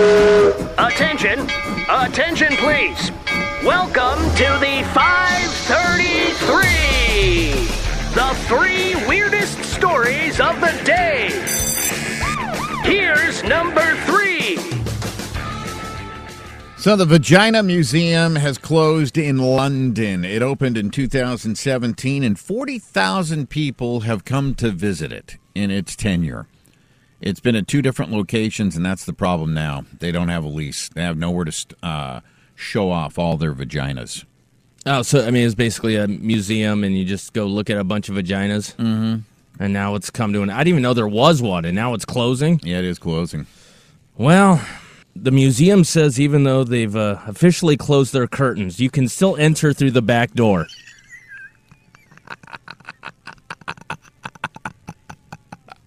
Uh, attention! Attention, please! Welcome to the 533! The three weirdest stories of the day! Here's number three! So the Vagina Museum has closed in London. It opened in 2017 and 40,000 people have come to visit it in its tenure. It's been at two different locations and that's the problem now. They don't have a lease. They have nowhere to uh, show off all their vaginas. Oh, so I mean, it's basically a museum, and you just go look at a bunch of vaginas. Mm-hmm. And now it's come to an. I didn't even know there was one, and now it's closing. Yeah, it is closing. Well, the museum says even though they've uh, officially closed their curtains, you can still enter through the back door.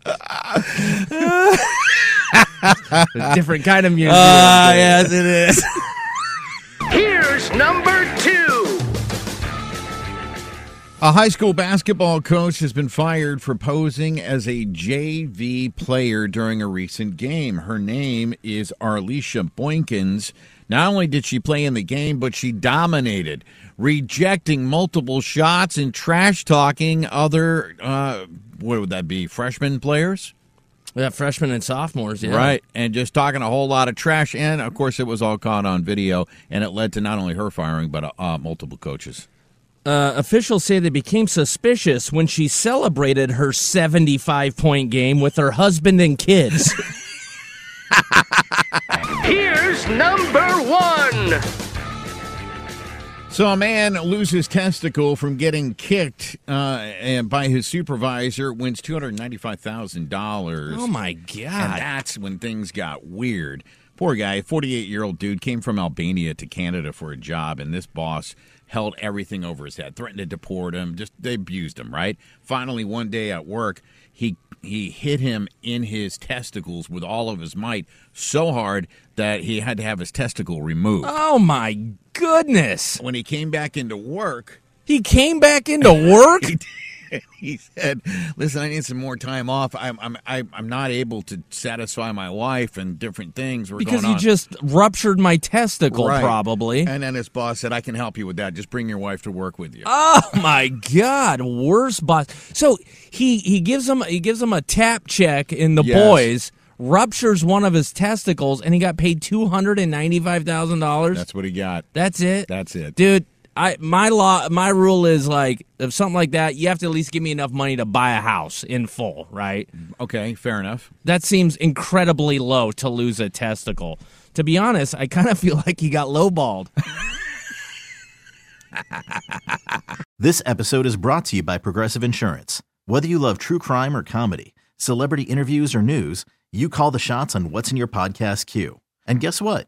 a different kind of music. Ah, yes, it is. Here's number two! A high school basketball coach has been fired for posing as a JV player during a recent game. Her name is Arlisha Boykins. Not only did she play in the game, but she dominated, rejecting multiple shots and trash talking other, uh, what would that be, freshman players? Yeah, freshmen and sophomores, yeah. Right, and just talking a whole lot of trash. And of course, it was all caught on video, and it led to not only her firing, but uh, multiple coaches. Uh, officials say they became suspicious when she celebrated her 75 point game with her husband and kids. Here's number one! So a man loses testicle from getting kicked uh, and by his supervisor, wins two hundred ninety-five thousand dollars. oh my God. And that's when things got weird. Poor guy, forty-eight-year-old dude, came from Albania to Canada for a job, and this boss held everything over his head, threatened to deport him. Just they abused him. Right. Finally, one day at work, he he hit him in his testicles with all of his might, so hard that he had to have his testicle removed. Oh my goodness. When he came back into work, He came back into work? he said, "Listen, I need some more time off. I'm I'm I'm not able to satisfy my wife and different things were because going you on." just ruptured my testicle, Right. probably. And then his boss said, "I can help you with that. Just bring your wife to work with you." Oh my God! Worst boss. So he he gives him he gives him a tap check in the Yes. boys, ruptures one of his testicles, and he got paid two hundred and ninety five thousand dollars. That's what he got. That's it. That's it. dude. I my law my rule is like if something like that, you have to at least give me enough money to buy a house in full, right? Okay, fair enough. That seems incredibly low to lose a testicle. To be honest, I kind of feel like he got lowballed. This episode is brought to you by Progressive Insurance. Whether you love true crime or comedy, celebrity interviews or news, you call the shots on what's in your podcast queue. And guess what?